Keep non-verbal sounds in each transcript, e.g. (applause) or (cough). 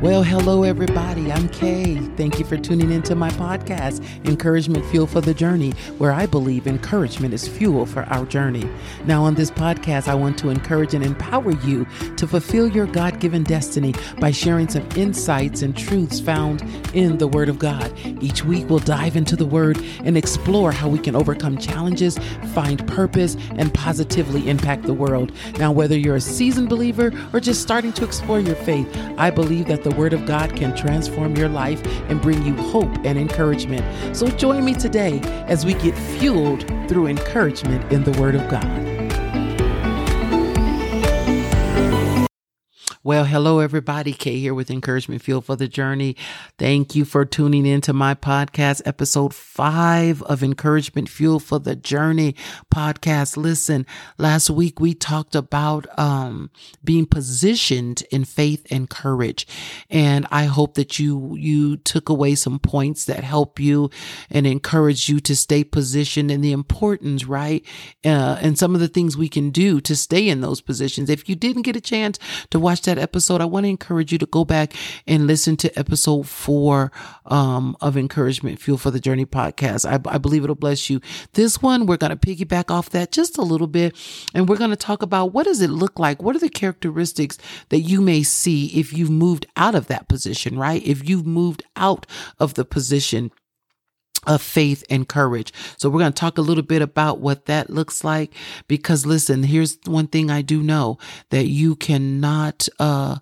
Well, hello, everybody. I'm Kay. Thank you for tuning into my podcast, Encouragement Fuel for the Journey, where I believe encouragement is fuel for our journey. Now, on this podcast, I want to encourage and empower you to fulfill your God given destiny by sharing some insights and truths found in the Word of God. Each week, we'll dive into the Word and explore how we can overcome challenges, find purpose, and positively impact the world. Now, whether you're a seasoned believer or just starting to explore your faith, I believe that the Word of God can transform your life and bring you hope and encouragement. So join me today as we get fueled through encouragement in the Word of God. Well, hello, everybody. Kay here with Encouragement Fuel for the Journey. Thank you for tuning in to my podcast, episode five of Encouragement Fuel for the Journey podcast. Listen, last week we talked about um, being positioned in faith and courage. And I hope that you, you took away some points that help you and encourage you to stay positioned and the importance, right? Uh, and some of the things we can do to stay in those positions. If you didn't get a chance to watch that episode, I want to encourage you to go back and listen to episode four um, of Encouragement Fuel for the Journey podcast. I, I believe it'll bless you. This one, we're going to piggyback off that just a little bit, and we're going to talk about what does it look like? What are the characteristics that you may see if you've moved out of that position, right? If you've moved out of the position of faith and courage. So we're going to talk a little bit about what that looks like because listen, here's one thing I do know that you cannot, uh,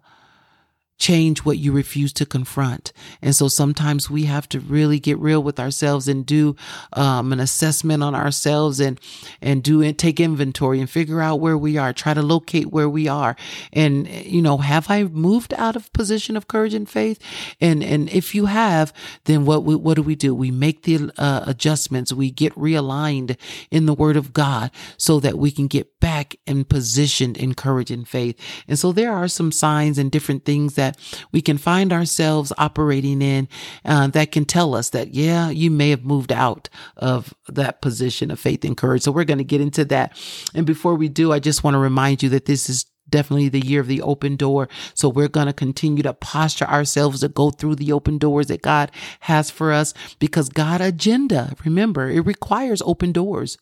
change what you refuse to confront. And so sometimes we have to really get real with ourselves and do um, an assessment on ourselves and and do and take inventory and figure out where we are, try to locate where we are. And you know, have I moved out of position of courage and faith? And and if you have, then what we, what do we do? We make the uh, adjustments. We get realigned in the word of God so that we can get back and positioned in courage and faith. And so there are some signs and different things that that we can find ourselves operating in uh, that can tell us that, yeah, you may have moved out of that position of faith and courage. So we're going to get into that. And before we do, I just want to remind you that this is definitely the year of the open door. So we're going to continue to posture ourselves to go through the open doors that God has for us because God agenda, remember, it requires open doors.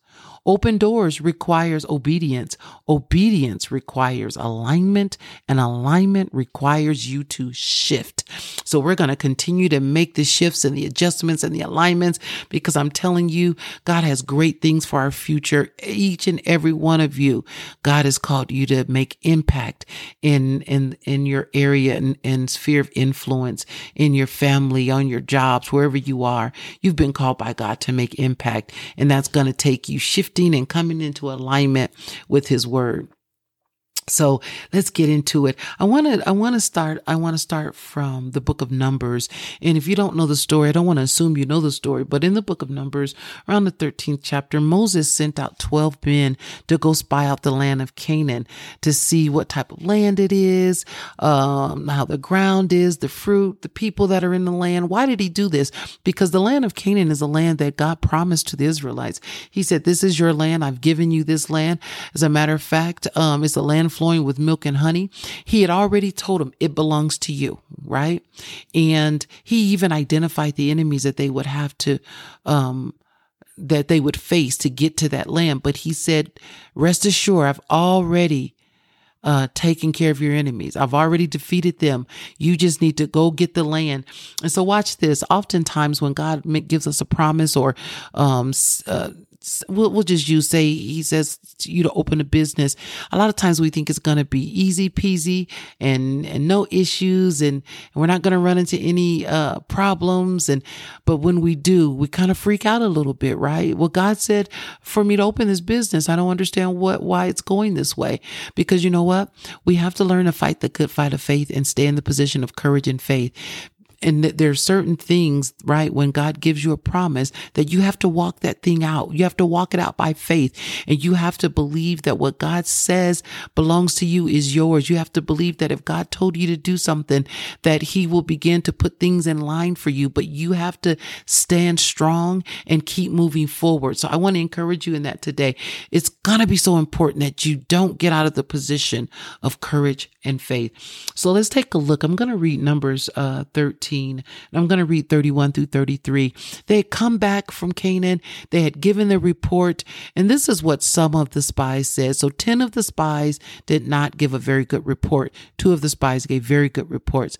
Open doors requires obedience. Obedience requires alignment and alignment requires you to shift. So we're going to continue to make the shifts and the adjustments and the alignments because I'm telling you, God has great things for our future. Each and every one of you, God has called you to make impact in, in, in your area and, and sphere of influence in your family, on your jobs, wherever you are. You've been called by God to make impact and that's going to take you shifting shifting and coming into alignment with his word. So let's get into it. I want to, I want to start, I want to start from the book of Numbers. And if you don't know the story, I don't want to assume you know the story, but in the book of Numbers, around the 13th chapter, Moses sent out 12 men to go spy out the land of Canaan to see what type of land it is, um, how the ground is, the fruit, the people that are in the land. Why did he do this? Because the land of Canaan is a land that God promised to the Israelites. He said, this is your land. I've given you this land. As a matter of fact, um, it's a land flowing with milk and honey. He had already told him it belongs to you, right? And he even identified the enemies that they would have to, um, that they would face to get to that land. But he said, rest assured, I've already uh, taken care of your enemies. I've already defeated them. You just need to go get the land. And so watch this. Oftentimes when God gives us a promise or, um, uh, we'll, we'll just use say he says to you to open a business. A lot of times we think it's going to be easy peasy and and no issues and, we're not going to run into any uh problems. And but when we do we kind of freak out a little bit right? Well god said for me to open this business. I don't understand what why it's going this way. Because you know what? We have to learn to fight the good fight of faith and stay in the position of courage and faith and there are certain things, right? When God gives you a promise that you have to walk that thing out. You have to walk it out by faith and you have to believe that what God says belongs to you is yours. You have to believe that if God told you to do something, that he will begin to put things in line for you, but you have to stand strong and keep moving forward. So I want to encourage you in that today. It's going to be so important that you don't get out of the position of courage and faith. So let's take a look. I'm going to read Numbers uh, 13 and I'm going to read 31 through 33. They had come back from Canaan. They had given the report. And this is what some of the spies said. So 10 of the spies did not give a very good report. Two of the spies gave very good reports.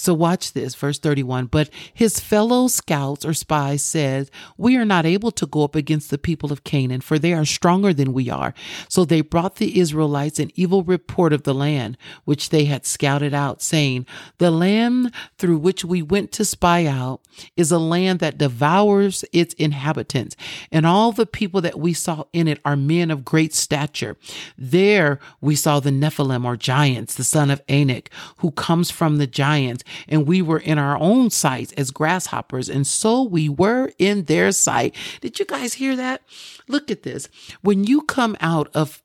So watch this, verse 31. But his fellow scouts or spies said, We are not able to go up against the people of Canaan, for they are stronger than we are. So they brought the Israelites an evil report of the land which they had scouted out, saying, The land through which we went to spy out is a land that devours its inhabitants, and all the people that we saw in it are men of great stature. There we saw the Nephilim or giants, the son of Anak, who comes from the giants and we were in our own sight as grasshoppers, and so we were in their sight. Did you guys hear that? Look at this. When you come out of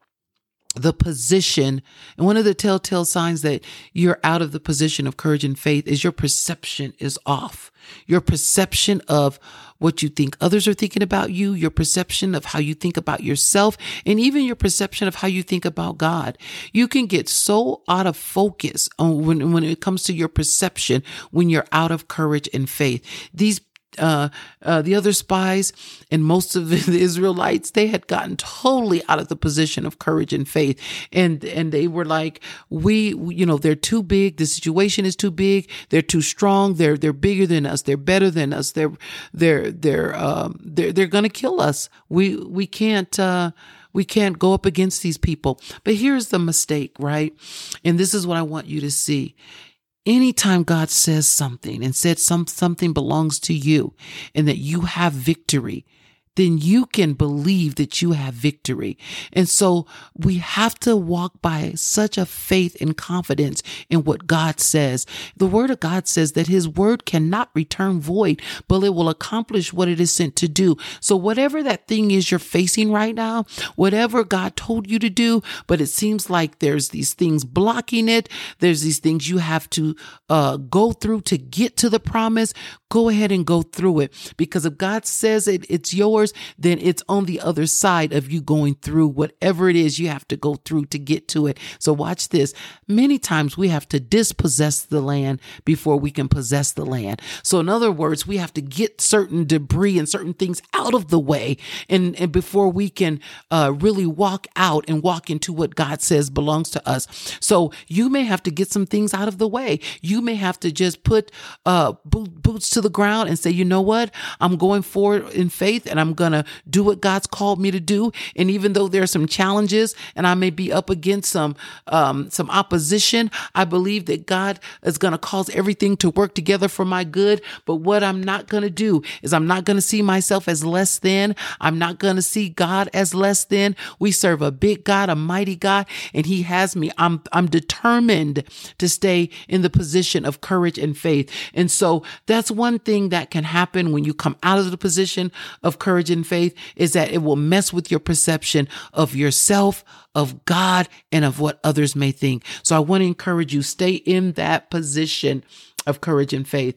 the position. And one of the telltale signs that you're out of the position of courage and faith is your perception is off. Your perception of what you think others are thinking about you your perception of how you think about yourself and even your perception of how you think about god. You can get so out of focus on when, when it comes to your perception when you're out of courage and faith. These uh, uh, the other spies and most of (laughs) the Israelites, they had gotten totally out of the position of courage and faith. And, and they were like, we, you know, they're too big. The situation is too big. They're too strong. They're, they're bigger than us. They're better than us. They're, they're, they're, um, they're, they're going to kill us. We, we can't, uh, we can't go up against these people. But here's the mistake, right? And this is what I want you to see anytime God says something and said some, something belongs to you and that you have victory, then you can believe that you have victory. And so we have to walk by such a faith and confidence in what God says. The word of God says that his word cannot return void, but it will accomplish what it is sent to do. So whatever that thing is you're facing right now, whatever God told you to do, but it seems like there's these things blocking it. There's these things you have to uh, go through to get to the promise. Go ahead and go through it because if God says it, it's yours yours, then it's on the other side of you going through whatever it is you have to go through to get to it. So watch this. Many times we have to dispossess the land before we can possess the land. So in other words, we have to get certain debris and certain things out of the way and, and before we can uh, really walk out and walk into what God says belongs to us. So you may have to get some things out of the way. You may have to just put uh, boots to the ground and say, you know what? I'm going forward in faith and I'm going to do what God's called me to do. And even though there are some challenges and I may be up against some, um, some opposition, I believe that God is going to cause everything to work together for my good. But what I'm not going to do is I'm not going to see myself as less than. I'm not going to see God as less than. We serve a big God, a mighty God, and he has me. I'm, I'm determined to stay in the position of courage and faith. And so that's one thing that can happen when you come out of the position of courage and faith is that it will mess with your perception of yourself, of God, and of what others may think. So I want to encourage you, stay in that position of courage and faith.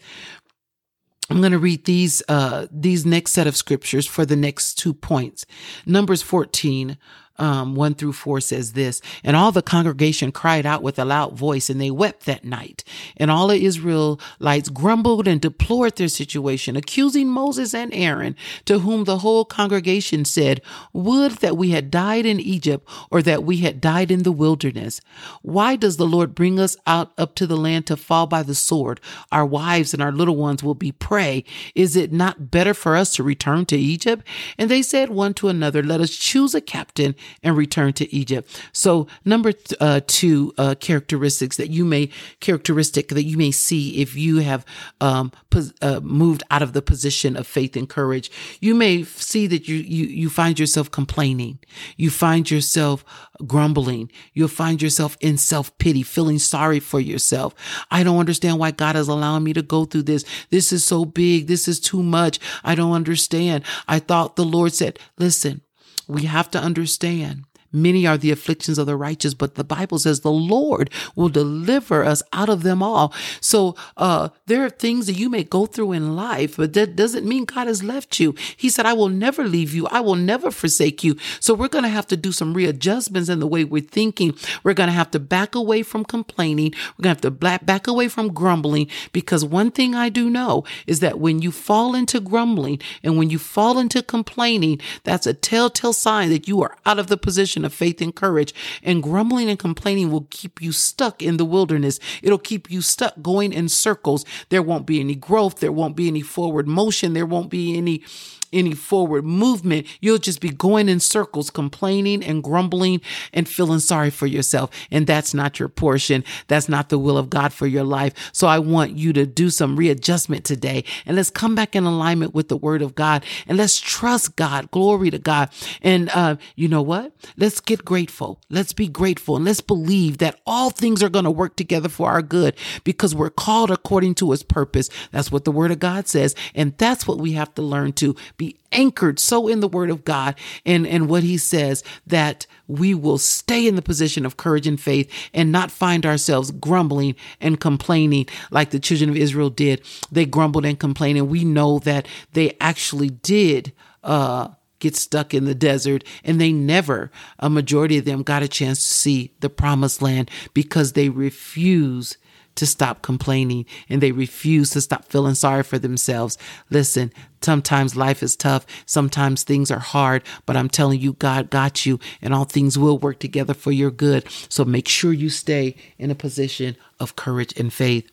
I'm going to read these uh, these next set of scriptures for the next two points. Numbers 14 um, 1 through 4 says this And all the congregation cried out with a loud voice, and they wept that night. And all the Israelites grumbled and deplored their situation, accusing Moses and Aaron, to whom the whole congregation said, Would that we had died in Egypt, or that we had died in the wilderness. Why does the Lord bring us out up to the land to fall by the sword? Our wives and our little ones will be prey. Is it not better for us to return to Egypt? And they said one to another, Let us choose a captain and return to Egypt. So number uh, two uh, characteristics that you may characteristic that you may see if you have um, pos- uh, moved out of the position of faith and courage. You may see that you you you find yourself complaining. You find yourself grumbling. You'll find yourself in self pity, feeling sorry for yourself. I don't understand why God is allowing me to go through this. This is so big. This is too much. I don't understand. I thought the Lord said, listen, we have to understand Many are the afflictions of the righteous, but the Bible says the Lord will deliver us out of them all. So, uh, there are things that you may go through in life, but that doesn't mean God has left you. He said, I will never leave you. I will never forsake you. So we're going to have to do some readjustments in the way we're thinking. We're going to have to back away from complaining. We're going to have to back away from grumbling because one thing I do know is that when you fall into grumbling and when you fall into complaining, that's a telltale sign that you are out of the position of faith and courage. And grumbling and complaining will keep you stuck in the wilderness. It'll keep you stuck going in circles. There won't be any growth. There won't be any forward motion. There won't be any any forward movement. You'll just be going in circles, complaining and grumbling and feeling sorry for yourself. And that's not your portion. That's not the will of God for your life. So I want you to do some readjustment today and let's come back in alignment with the word of God and let's trust God. Glory to God. And, uh, you know what? Let's get grateful. Let's be grateful and let's believe that all things are going to work together for our good because we're called according to his purpose. That's what the word of God says. And that's what we have to learn to be anchored so in the word of God and, and what he says that we will stay in the position of courage and faith and not find ourselves grumbling and complaining like the children of Israel did. They grumbled and complained and we know that they actually did, uh, get stuck in the desert and they never a majority of them got a chance to see the promised land because they refuse to stop complaining and they refuse to stop feeling sorry for themselves. Listen, sometimes life is tough. Sometimes things are hard, but I'm telling you, God got you and all things will work together for your good. So make sure you stay in a position of courage and faith.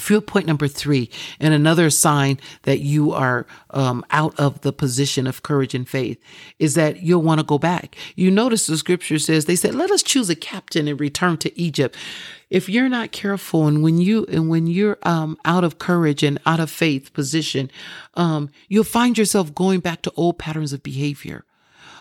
Field point number three, and another sign that you are um, out of the position of courage and faith is that you'll want to go back. You notice the scripture says they said, "Let us choose a captain and return to Egypt." If you're not careful, and when you and when you're um, out of courage and out of faith position, um, you'll find yourself going back to old patterns of behavior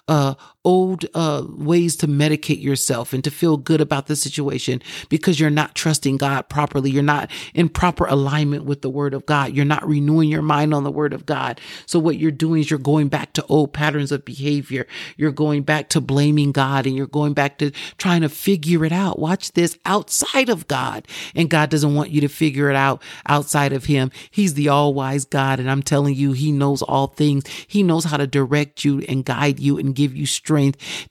uh, old uh, ways to medicate yourself and to feel good about the situation because you're not trusting God properly. You're not in proper alignment with the word of God. You're not renewing your mind on the word of God. So what you're doing is you're going back to old patterns of behavior. You're going back to blaming God and you're going back to trying to figure it out. Watch this outside of God. And God doesn't want you to figure it out outside of him. He's the all wise God. And I'm telling you, he knows all things. He knows how to direct you and guide you and give you strength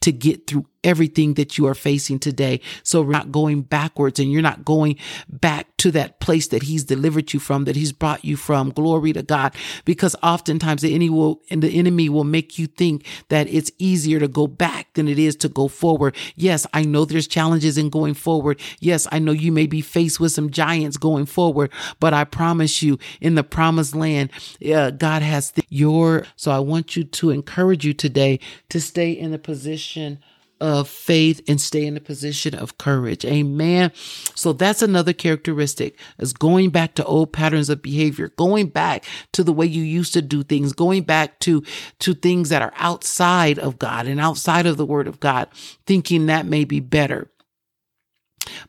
to get through everything that you are facing today. So we're not going backwards and you're not going back to that place that he's delivered you from, that he's brought you from. Glory to God. Because oftentimes the enemy will, and the enemy will make you think that it's easier to go back than it is to go forward. Yes, I know there's challenges in going forward. Yes, I know you may be faced with some giants going forward, but I promise you in the promised land, uh, God has your, so I want you to encourage you today to stay in the position of faith and stay in a position of courage. Amen. So that's another characteristic is going back to old patterns of behavior, going back to the way you used to do things, going back to, to things that are outside of God and outside of the word of God, thinking that may be better.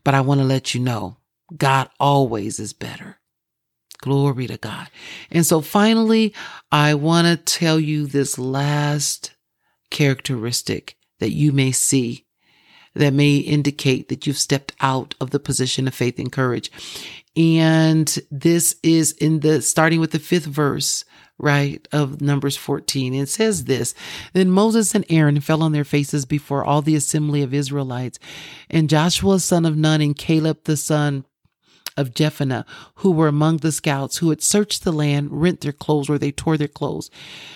But I want to let you know God always is better. Glory to God. And so finally, I want to tell you this last characteristic that you may see that may indicate that you've stepped out of the position of faith and courage. And this is in the starting with the fifth verse, right, of Numbers 14. It says this Then Moses and Aaron fell on their faces before all the assembly of Israelites, and Joshua, son of Nun, and Caleb, the son of Jephthah, who were among the scouts who had searched the land, rent their clothes, or they tore their clothes.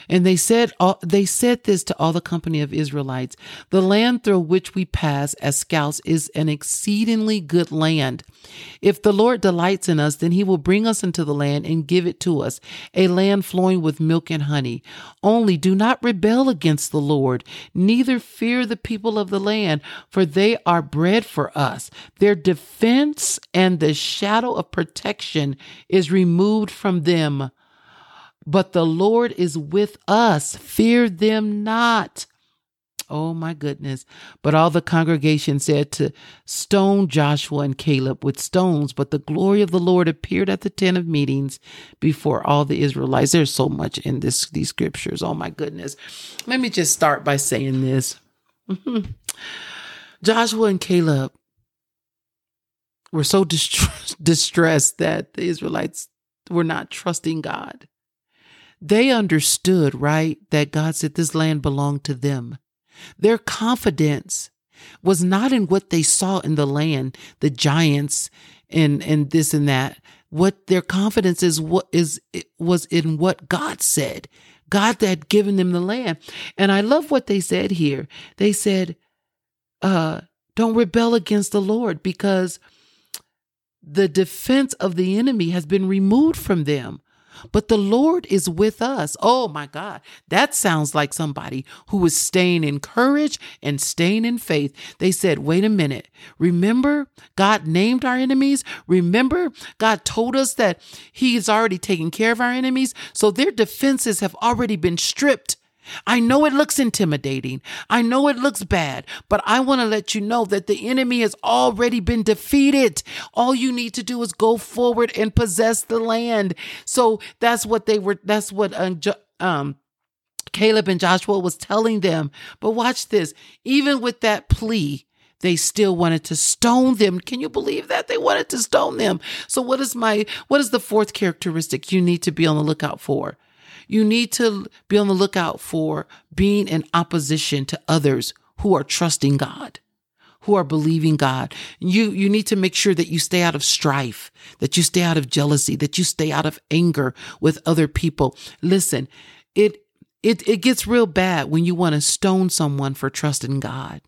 And they said, all, they said this to all the company of Israelites, the land through which we pass as scouts is an exceedingly good land. If the Lord delights in us, then he will bring us into the land and give it to us, a land flowing with milk and honey. Only do not rebel against the Lord, neither fear the people of the land, for they are bread for us. Their defense and the shadow of protection is removed from them. But the Lord is with us. Fear them not. Oh my goodness. But all the congregation said to stone Joshua and Caleb with stones. But the glory of the Lord appeared at the tent of meetings before all the Israelites. There's so much in this these scriptures. Oh my goodness. Let me just start by saying this. (laughs) Joshua and Caleb were so (laughs) distressed that the Israelites were not trusting God. They understood, right, that God said this land belonged to them. Their confidence was not in what they saw in the land, the giants and, and this and that. What their confidence is what is was in what God said. God had given them the land. And I love what they said here. They said, uh, don't rebel against the Lord because the defense of the enemy has been removed from them but the Lord is with us. Oh my God. That sounds like somebody who is staying in courage and staying in faith. They said, wait a minute. Remember, God named our enemies. Remember, God told us that He is already taking care of our enemies. So their defenses have already been stripped. I know it looks intimidating. I know it looks bad, but I want to let you know that the enemy has already been defeated. All you need to do is go forward and possess the land. So that's what they were, that's what, uh, um, Caleb and Joshua was telling them. But watch this. Even with that plea, they still wanted to stone them. Can you believe that? They wanted to stone them. So what is my, what is the fourth characteristic you need to be on the lookout for? You need to be on the lookout for being in opposition to others who are trusting God, who are believing God. You, you need to make sure that you stay out of strife, that you stay out of jealousy, that you stay out of anger with other people. Listen, it, it, it gets real bad when you want to stone someone for trusting God.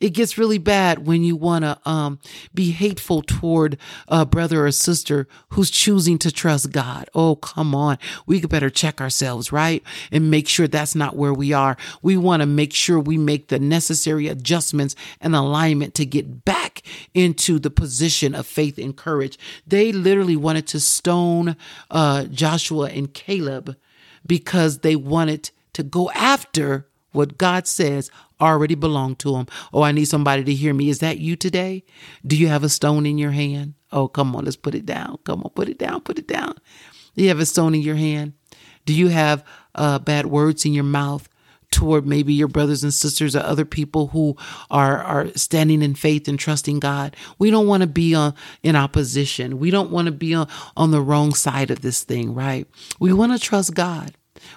It gets really bad when you want to um, be hateful toward a brother or sister who's choosing to trust God. Oh, come on. We could better check ourselves, right? And make sure that's not where we are. We want to make sure we make the necessary adjustments and alignment to get back into the position of faith and courage. They literally wanted to stone uh, Joshua and Caleb because they wanted to go after what God says already belong to him. Oh, I need somebody to hear me. Is that you today? Do you have a stone in your hand? Oh, come on, let's put it down. Come on, put it down, put it down. Do you have a stone in your hand? Do you have uh, bad words in your mouth toward maybe your brothers and sisters or other people who are are standing in faith and trusting God? We don't want to be uh, in opposition. We don't want to be on, on the wrong side of this thing, right? We want to trust God.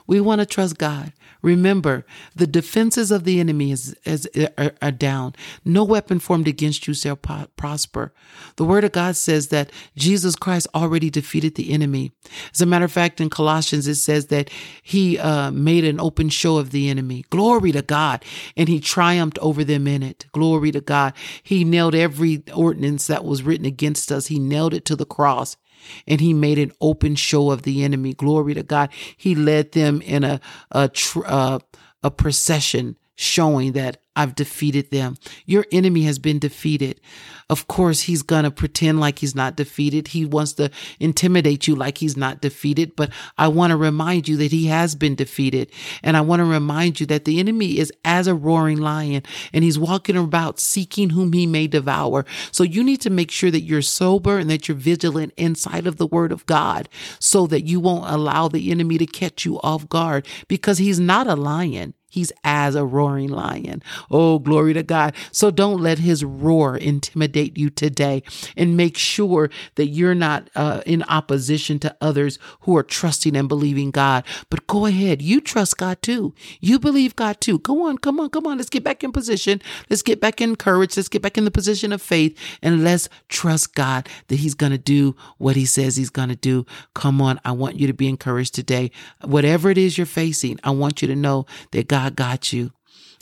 We want to trust God. Remember, the defenses of the enemy is, is, are, are down. No weapon formed against you shall prosper. The word of God says that Jesus Christ already defeated the enemy. As a matter of fact, in Colossians, it says that he uh, made an open show of the enemy. Glory to God. And he triumphed over them in it. Glory to God. He nailed every ordinance that was written against us. He nailed it to the cross and he made an open show of the enemy. Glory to God. He led them in a a uh, a procession showing that I've defeated them. Your enemy has been defeated. Of course, he's going to pretend like he's not defeated. He wants to intimidate you like he's not defeated. But I want to remind you that he has been defeated. And I want to remind you that the enemy is as a roaring lion and he's walking about seeking whom he may devour. So you need to make sure that you're sober and that you're vigilant inside of the word of God so that you won't allow the enemy to catch you off guard because he's not a lion. He's as a roaring lion. Oh, glory to God. So don't let his roar intimidate you today and make sure that you're not uh, in opposition to others who are trusting and believing God. But go ahead. You trust God too. You believe God too. Go on. Come on. Come on. Let's get back in position. Let's get back in courage. Let's get back in the position of faith and let's trust God that he's going to do what he says he's going to do. Come on. I want you to be encouraged today. Whatever it is you're facing, I want you to know that God got you.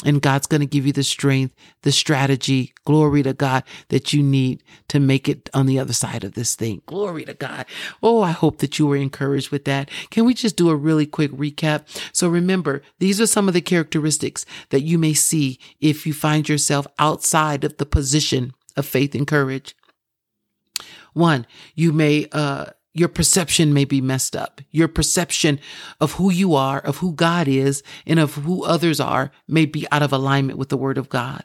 And God's going to give you the strength, the strategy, glory to God, that you need to make it on the other side of this thing. Glory to God. Oh, I hope that you were encouraged with that. Can we just do a really quick recap? So remember, these are some of the characteristics that you may see if you find yourself outside of the position of faith and courage. One, you may, uh, your perception may be messed up. Your perception of who you are, of who God is, and of who others are may be out of alignment with the word of God.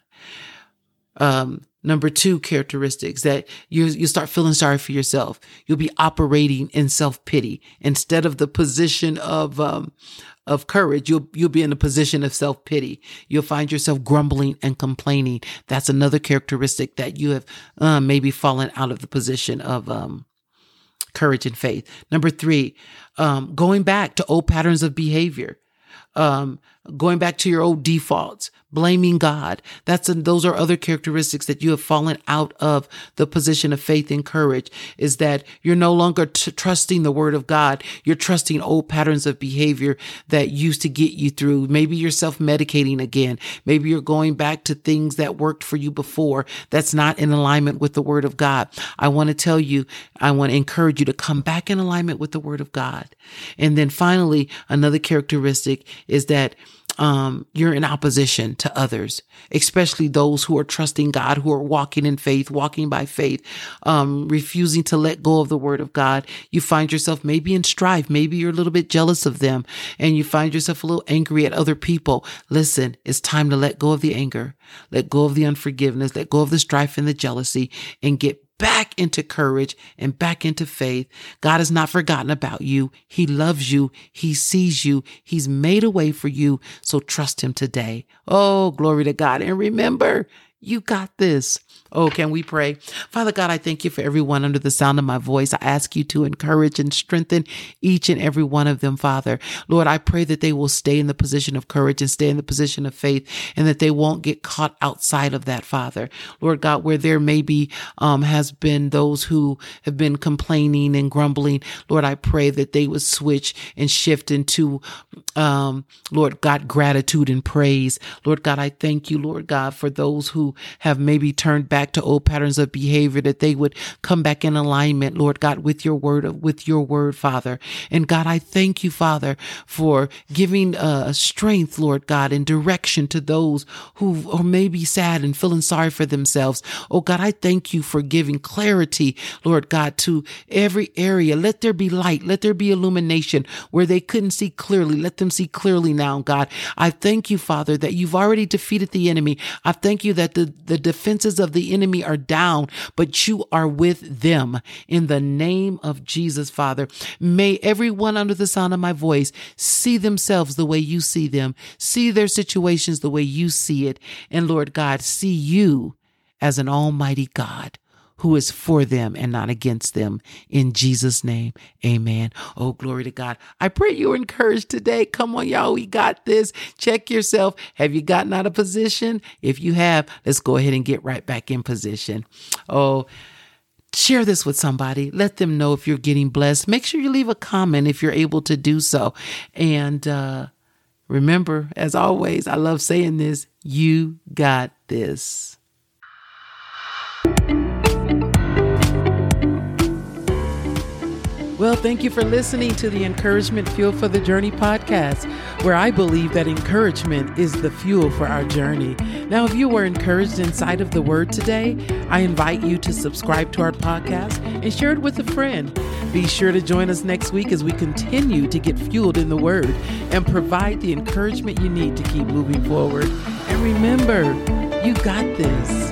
Um, number two characteristics that you, you start feeling sorry for yourself. You'll be operating in self pity instead of the position of, um, of courage. You'll, you'll be in a position of self pity. You'll find yourself grumbling and complaining. That's another characteristic that you have, uh, maybe fallen out of the position of, um, courage and faith. Number three, um, going back to old patterns of behavior, um, going back to your old defaults, blaming God. That's a, those are other characteristics that you have fallen out of the position of faith and courage is that you're no longer t- trusting the word of God. You're trusting old patterns of behavior that used to get you through. Maybe you're self-medicating again. Maybe you're going back to things that worked for you before. That's not in alignment with the word of God. I want to tell you, I want to encourage you to come back in alignment with the word of God. And then finally, another characteristic is that um, you're in opposition to others, especially those who are trusting God, who are walking in faith, walking by faith, um, refusing to let go of the word of God. You find yourself maybe in strife. Maybe you're a little bit jealous of them and you find yourself a little angry at other people. Listen, it's time to let go of the anger, let go of the unforgiveness, let go of the strife and the jealousy and get back into courage and back into faith. God has not forgotten about you. He loves you. He sees you. He's made a way for you. So trust him today. Oh, glory to God. And remember, you got this. Oh, can we pray? Father God, I thank you for everyone under the sound of my voice. I ask you to encourage and strengthen each and every one of them, Father. Lord, I pray that they will stay in the position of courage and stay in the position of faith and that they won't get caught outside of that, Father. Lord God, where there maybe um, has been those who have been complaining and grumbling, Lord, I pray that they would switch and shift into, um, Lord God, gratitude and praise. Lord God, I thank you, Lord God, for those who have maybe turned back to old patterns of behavior, that they would come back in alignment, Lord God, with your word, with your word, Father. And God, I thank you, Father, for giving uh, strength, Lord God, and direction to those who are maybe sad and feeling sorry for themselves. Oh God, I thank you for giving clarity, Lord God, to every area. Let there be light. Let there be illumination where they couldn't see clearly. Let them see clearly now, God. I thank you, Father, that you've already defeated the enemy. I thank you that the, the defenses of the enemy are down, but you are with them in the name of Jesus, Father. May everyone under the sound of my voice see themselves the way you see them, see their situations the way you see it. And Lord God, see you as an almighty God who is for them and not against them. In Jesus' name, amen. Oh, glory to God. I pray you're encouraged today. Come on, y'all. We got this. Check yourself. Have you gotten out of position? If you have, let's go ahead and get right back in position. Oh, share this with somebody. Let them know if you're getting blessed. Make sure you leave a comment if you're able to do so. And, uh, Remember, as always, I love saying this you got this. Well, thank you for listening to the Encouragement Fuel for the Journey podcast, where I believe that encouragement is the fuel for our journey. Now, if you were encouraged inside of the word today, I invite you to subscribe to our podcast and share it with a friend. Be sure to join us next week as we continue to get fueled in the word and provide the encouragement you need to keep moving forward. And remember, you got this.